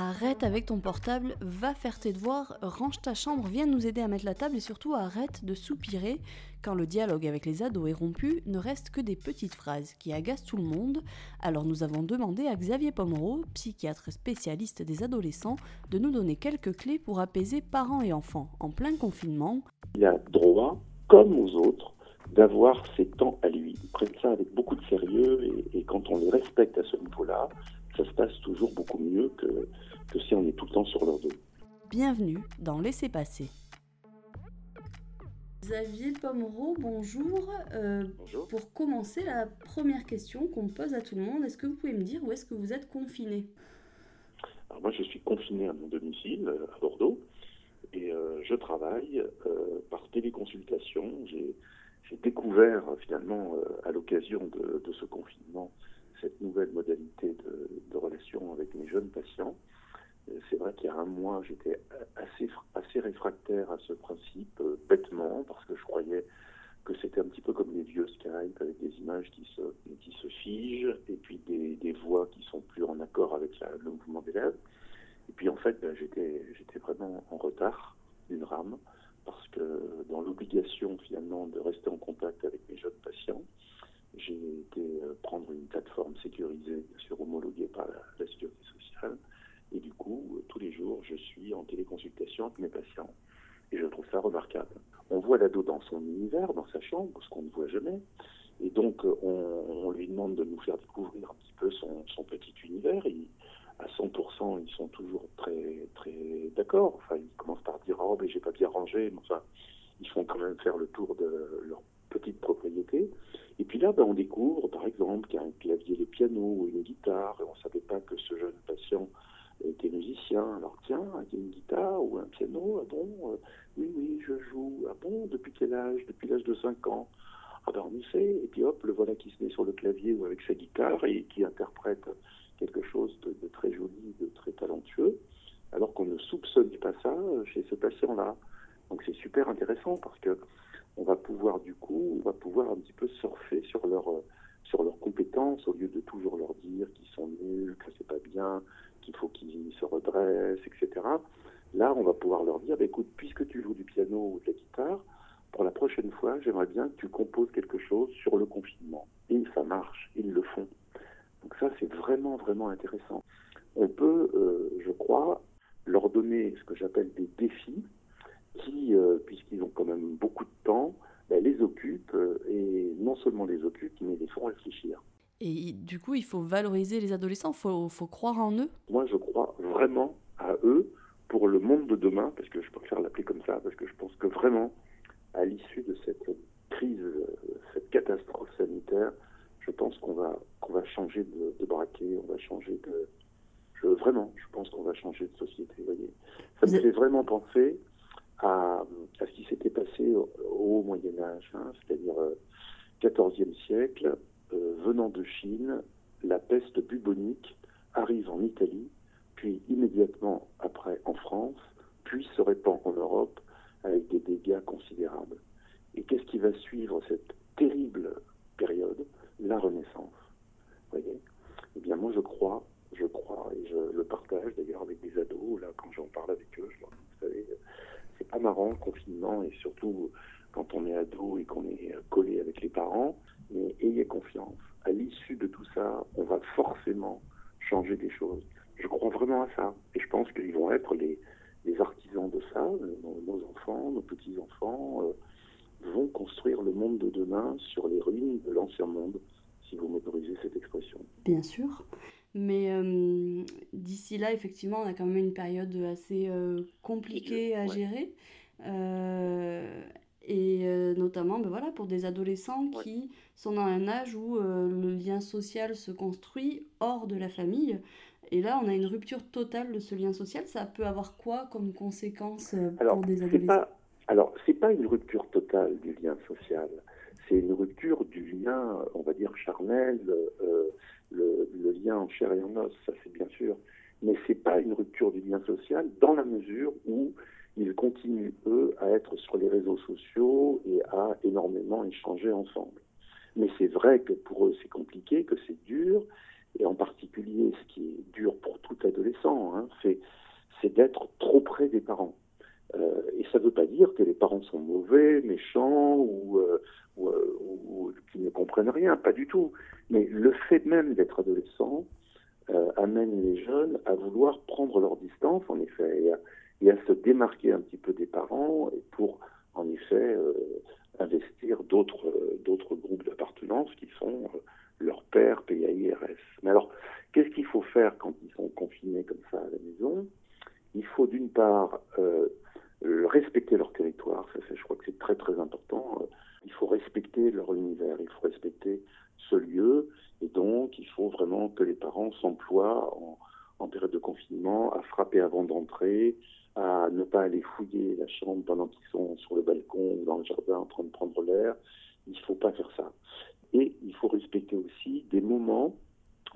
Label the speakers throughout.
Speaker 1: Arrête avec ton portable, va faire tes devoirs, range ta chambre, viens nous aider à mettre la table et surtout arrête de soupirer quand le dialogue avec les ados est rompu, ne reste que des petites phrases qui agacent tout le monde. Alors nous avons demandé à Xavier Pomereau, psychiatre spécialiste des adolescents, de nous donner quelques clés pour apaiser parents et enfants en plein confinement.
Speaker 2: Il a droit, comme aux autres, d'avoir ses temps à lui. Ils prennent ça avec beaucoup de sérieux et, quand on les respecte à ce niveau-là, ça se passe toujours beaucoup mieux que, que si on est tout le temps sur leur dos.
Speaker 1: Bienvenue dans Laissez passer. Xavier Pomereau, bonjour.
Speaker 2: Euh, bonjour.
Speaker 1: Pour commencer, la première question qu'on pose à tout le monde, est-ce que vous pouvez me dire où est-ce que vous êtes confiné?
Speaker 2: Alors moi, je suis confiné à mon domicile, euh, à Bordeaux, et euh, je travaille par téléconsultation. J'ai découvert finalement à l'occasion de, de, ce confinement cette nouvelle modalité de, relation avec mes jeunes patients. C'est vrai qu'il y a un mois, j'étais assez, réfractaire à ce principe, euh, bêtement, parce que je croyais que c'était un petit peu comme les vieux Skype, avec des images qui se, figent, et puis des, voix qui sont plus en accord avec le mouvement des lèvres. Et puis en fait, ben, j'étais, j'étais vraiment en retard d'une rame, parce que dans l'obligation finalement de rester en contact avec mes jeunes patients, j'ai été euh, prendre une plateforme sécurisée, bien sûr homologuée par la, sécurité sociale, et du coup, euh, tous les jours, je suis en téléconsultation avec mes patients. Et je trouve ça remarquable. On voit l'ado dans son univers, dans sa chambre, ce qu'on ne voit jamais. Et donc, euh, on, lui demande de nous faire découvrir un petit peu son, petit univers. À 100%, ils sont toujours très, très d'accord. Enfin, ils commencent par dire Oh, mais j'ai pas bien rangé. Mais enfin, ils font quand même faire le tour de leur petite propriété. Et puis là, ben, on découvre, par exemple, qu'il y a un clavier de piano ou une guitare. Et on ne savait pas que ce jeune patient était musicien. Alors tiens, il y a une guitare ou un piano, ah bon, euh, oui, oui, je joue. Ah bon, depuis quel âge? Depuis l'âge de 5 ans. Ah ben on y sait. Et puis hop, le voilà qui se met sur le clavier ou avec sa guitare et qui interprète quelque chose de, très joli, de très talentueux, alors qu'on ne soupçonnait pas ça chez ce patient-là. Donc c'est super intéressant parce que pouvoir du coup, on va pouvoir un petit peu surfer sur leur sur leurs compétences au lieu de toujours leur dire qu'ils sont nuls, que c'est pas bien, qu'il faut qu'ils se redressent, etc. Là, on va pouvoir leur dire, bah, écoute, puisque tu joues du piano ou de la guitare, pour la prochaine fois, j'aimerais bien que tu composes quelque chose sur le confinement. Et ça marche, ils le font. Donc ça, c'est vraiment, vraiment intéressant. On peut, euh, je crois, leur donner ce que j'appelle des défis qui, euh, puisqu'ils ont quand même beaucoup de temps, ben, les occupent, euh, et non seulement les occupent, mais les font réfléchir.
Speaker 1: Et du coup, il faut valoriser les adolescents, il faut, faut, croire en eux?
Speaker 2: Moi, je crois vraiment à eux pour le monde de demain, parce que je préfère l'appeler comme ça, parce que je pense que vraiment, à l'issue de cette crise, cette catastrophe sanitaire, je pense qu'on va, qu'on va changer de, de, braquet, on va changer de... Je, vraiment, je pense qu'on va changer de société, vous voyez. Ça me fait vraiment penser à, ce qui s'était passé au, au Moyen Âge, hein, c'est-à-dire euh, 14e siècle, euh, venant de Chine, la peste bubonique arrive en Italie, puis immédiatement après en France, puis se répand en Europe avec des dégâts considérables. Et qu'est-ce qui va suivre cette terrible période? La Renaissance. Vous voyez? Eh bien, moi, je crois, je crois, et je le partage d'ailleurs avec des ados, là, quand j'en parle avec eux, je leur pas marrant le confinement, et surtout quand on est ado et qu'on est collé avec les parents, mais ayez confiance. À l'issue de tout ça, on va forcément changer des choses. Je crois vraiment à ça. Et je pense qu'ils vont être les, artisans de ça. Nos, nos enfants, nos petits-enfants euh, vont construire le monde de demain sur les ruines de l'ancien monde, si vous m'autorisez cette expression.
Speaker 1: Bien sûr. Mais euh, d'ici là, effectivement, on a quand même une période assez euh, compliquée à gérer. Euh, et notamment ben voilà, pour des adolescents ouais. qui sont dans un âge où le lien social se construit hors de la famille. Et là, on a une rupture totale de ce lien social. Ça peut avoir quoi comme conséquence
Speaker 2: alors,
Speaker 1: pour des adolescents?
Speaker 2: pas, Alors, ce n'est pas une rupture totale du lien social. C'est une rupture du lien, on va dire, charnel, euh, le, lien en chair et en os, ça c'est bien sûr. Mais ce n'est pas une rupture du lien social dans la mesure où ils continuent, eux, à être sur les réseaux sociaux et à énormément échanger ensemble. Mais c'est vrai que pour eux, c'est compliqué, que c'est dur, et en particulier, ce qui est dur pour tout adolescent, hein, c'est euh, et ça ne veut pas dire que les parents sont mauvais, méchants euh, euh, ou, ou, qu'ils ne comprennent rien, pas du tout. Mais le fait même d'être adolescent amène les jeunes à vouloir prendre leur distance, en effet, et à, se démarquer un petit peu des parents pour, en effet, investir d'autres d'autres groupes d'appartenance qui sont leur père, PAIRS. Mais alors, qu'est-ce qu'il faut faire quand ils sont confinés comme ça à la maison? Il faut d'une part euh, respecter leur territoire, ça, je crois que c'est très très important. Il faut respecter leur univers, il faut respecter ce lieu, et donc il faut vraiment que les parents s'emploient en, en période de confinement à frapper avant d'entrer, à ne pas aller fouiller la chambre pendant qu'ils sont sur le balcon ou dans le jardin en train de prendre l'air. Il ne faut pas faire ça. Et il faut respecter aussi des moments,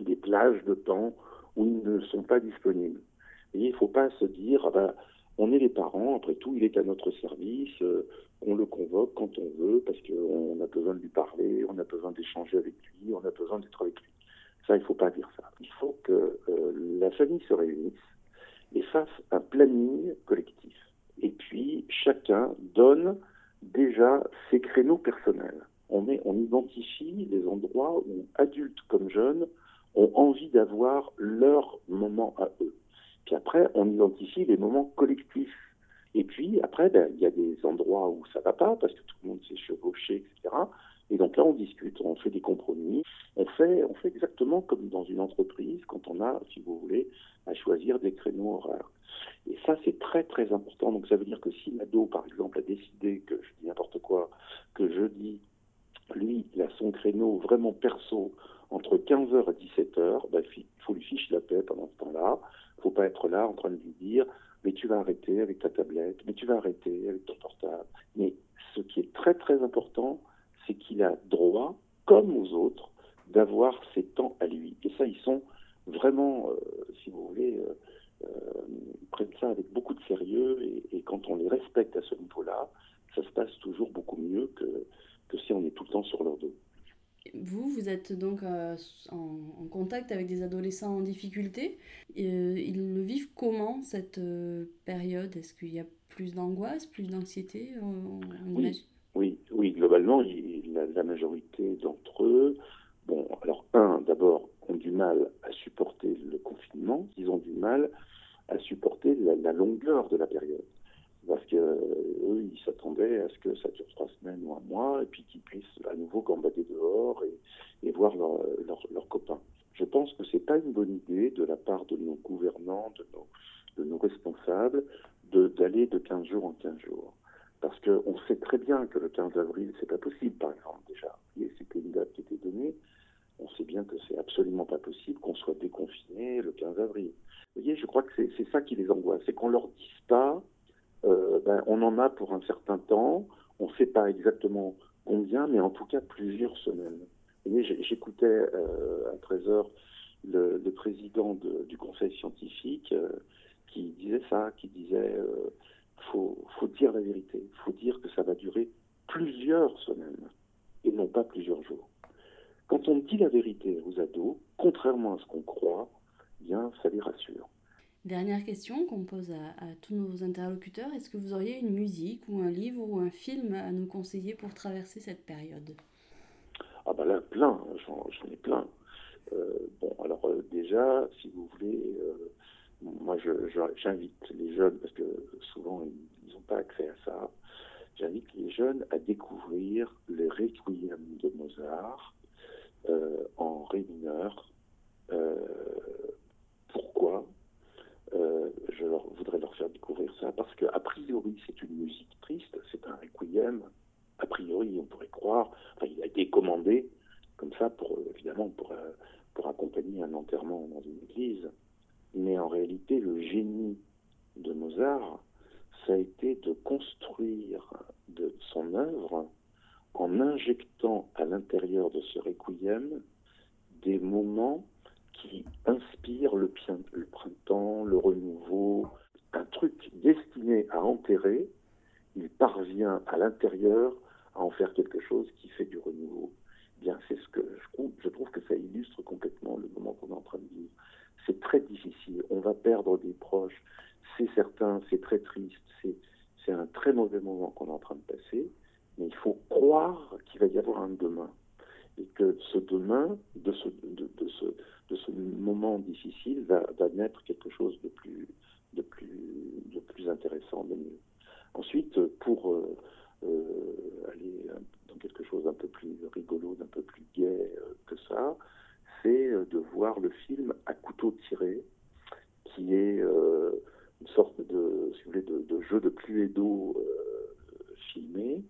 Speaker 2: des plages de temps où ils ne sont pas disponibles. Et il ne faut pas se dire, ah ben, on est les parents, après tout, il est à notre service, euh, on le convoque quand on veut, parce qu'on a besoin de lui parler, on a besoin d'échanger avec lui, on a besoin d'être avec lui. Ça, il ne faut pas dire ça. Il faut que euh, la famille se réunisse et fasse un planning collectif. Et puis, chacun donne déjà ses créneaux personnels on, on identifie les endroits où adultes comme jeunes ont envie d'avoir leur moment à eux. Puis après, on identifie les moments collectifs. Et puis après, ben, il y a des endroits où ça va pas parce que tout le monde s'est chevauché, etc. Et donc là, on discute, on fait des compromis. On fait, on fait exactement comme dans une entreprise quand on a, si vous voulez, à choisir des créneaux horaires. Et ça, c'est très très important. Donc ça veut dire que si l'ado, par exemple, a décidé que, je dis n'importe quoi, que jeudi, lui, il a son créneau vraiment perso entre 15h et 17h, bah, il faut lui ficher la paix pendant ce temps-là. Il faut pas être là en train de lui dire mais tu vas arrêter avec ta tablette, mais tu vas arrêter avec ton portable. Mais ce qui est très très important, c'est qu'il a droit, comme aux autres, d'avoir ses temps à lui. Et ça, ils sont vraiment, euh, si vous voulez, euh, euh, prennent ça avec beaucoup de sérieux. Et, et, quand on les respecte à ce niveau-là, ça se passe toujours beaucoup mieux que, que si on est tout le temps sur leur dos.
Speaker 1: Vous, vous êtes donc euh, en, contact avec des adolescents en difficulté. Euh, ils le vivent comment cette euh, période? Est-ce qu'il y a plus d'angoisse, plus d'anxiété
Speaker 2: oui. oui. oui, globalement, la, la majorité d'entre eux, bon, alors un, d'abord, ont du mal à supporter le confinement, ils ont du mal à supporter la longueur de la période parce que eux, ils s'attendaient à ce que ça dure trois semaines ou un mois, et puis qu'ils puissent à nouveau gambader dehors et, voir leurs copains. Je pense que c'est pas une bonne idée de la part de nos gouvernants, de nos, de responsables, d'aller de, 15 jours en 15 jours. Parce qu'on sait très bien que le 15 avril, c'est pas possible, par exemple, déjà. C'était une date qui était donnée. On sait bien que c'est absolument pas possible qu'on soit déconfiné le 15 avril. Vous voyez, je crois que c'est ça qui les angoisse. C'est qu'on leur dise pas, ben, on en a pour un certain temps. On ne sait pas exactement combien, mais en tout cas plusieurs semaines. J'écoutais euh, à 13h le, président du conseil scientifique euh, qui disait ça, qui disait euh, faut, faut dire la vérité, faut dire que ça va durer plusieurs semaines et non pas plusieurs jours. Quand on dit la vérité aux ados, contrairement à ce qu'on croit, bien ça les rassure.
Speaker 1: Dernière question qu'on pose à, tous nos interlocuteurs, est-ce que vous auriez une musique ou un livre ou un film à nous conseiller pour traverser cette période?
Speaker 2: Ah ben là, plein, j'en ai plein. Euh, bon, alors euh, déjà, si vous voulez, euh, moi j'invite les jeunes, parce que souvent ils n'ont pas accès à ça, j'invite les jeunes à découvrir le Requiem de Mozart en ré mineur. Euh, je voudrais leur faire découvrir ça parce que a priori c'est une musique triste, c'est un requiem. A priori, on pourrait croire, enfin, il a été commandé comme ça pour euh, évidemment pour euh, pour accompagner un enterrement dans une église. Mais en réalité, le génie de Mozart, ça a été de construire de son œuvre en injectant à l'intérieur de ce requiem des moments qui inspire le, printemps, le renouveau, un truc destiné à enterrer, il parvient à l'intérieur à en faire quelque chose qui fait du renouveau. Bien, c'est ce que je trouve, que ça illustre complètement le moment qu'on est en train de vivre. C'est très difficile. On va perdre des proches. C'est certain, c'est très triste. C'est, c'est un très mauvais moment qu'on est en train de passer. mais il faut croire qu'il va y avoir un demain. Et que ce demain, de, ce, de ce moment difficile, va, va, naître quelque chose de plus, de plus, de plus intéressant, de mieux. Ensuite, pour euh, euh, aller dans quelque chose d'un peu plus rigolo, d'un peu plus gai euh, que ça, c'est de voir le film à couteau tiré, qui est une sorte de, si vous voulez, de, de jeu de pluie d'eau filmé,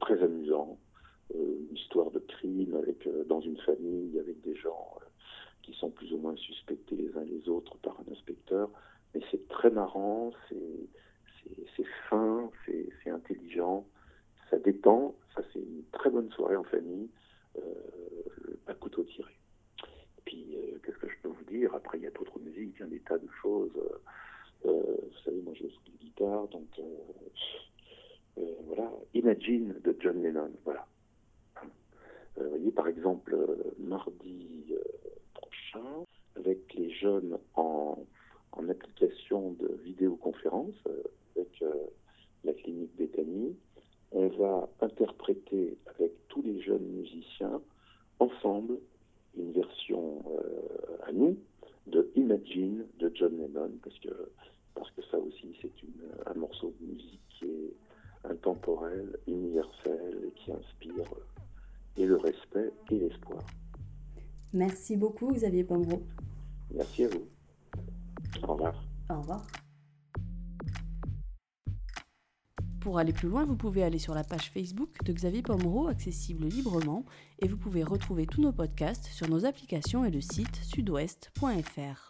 Speaker 2: très amusant, une histoire de crime avec dans une famille avec des gens qui sont plus ou moins suspectés les uns les autres par un inspecteur. Mais c'est très marrant, c'est fin, c'est intelligent, ça détend, ça c'est une très bonne soirée en famille, euh, à couteau tiré. Puis, euh, qu'est-ce que je peux vous dire? Après, il y a d'autres musiques, il y a des tas de choses. Euh, vous savez, moi je joue de guitare, donc voilà. Imagine de John Lennon, voilà. Par exemple, mardi prochain, avec les jeunes en, application de vidéoconférence, avec euh, la clinique Bethany. On va interpréter avec tous les jeunes musiciens ensemble une version euh, à nous de Imagine de John Lennon, parce que, parce que ça aussi c'est un morceau de musique qui est intemporel, universel et qui inspire et le respect et l'espoir.
Speaker 1: Merci beaucoup Xavier Pomereau.
Speaker 2: Merci à vous. Au revoir.
Speaker 1: Au revoir. Pour aller plus loin, vous pouvez aller sur la page Facebook de Xavier Pomereau, accessible librement, et vous pouvez retrouver tous nos podcasts sur nos applications et le site sudouest.fr.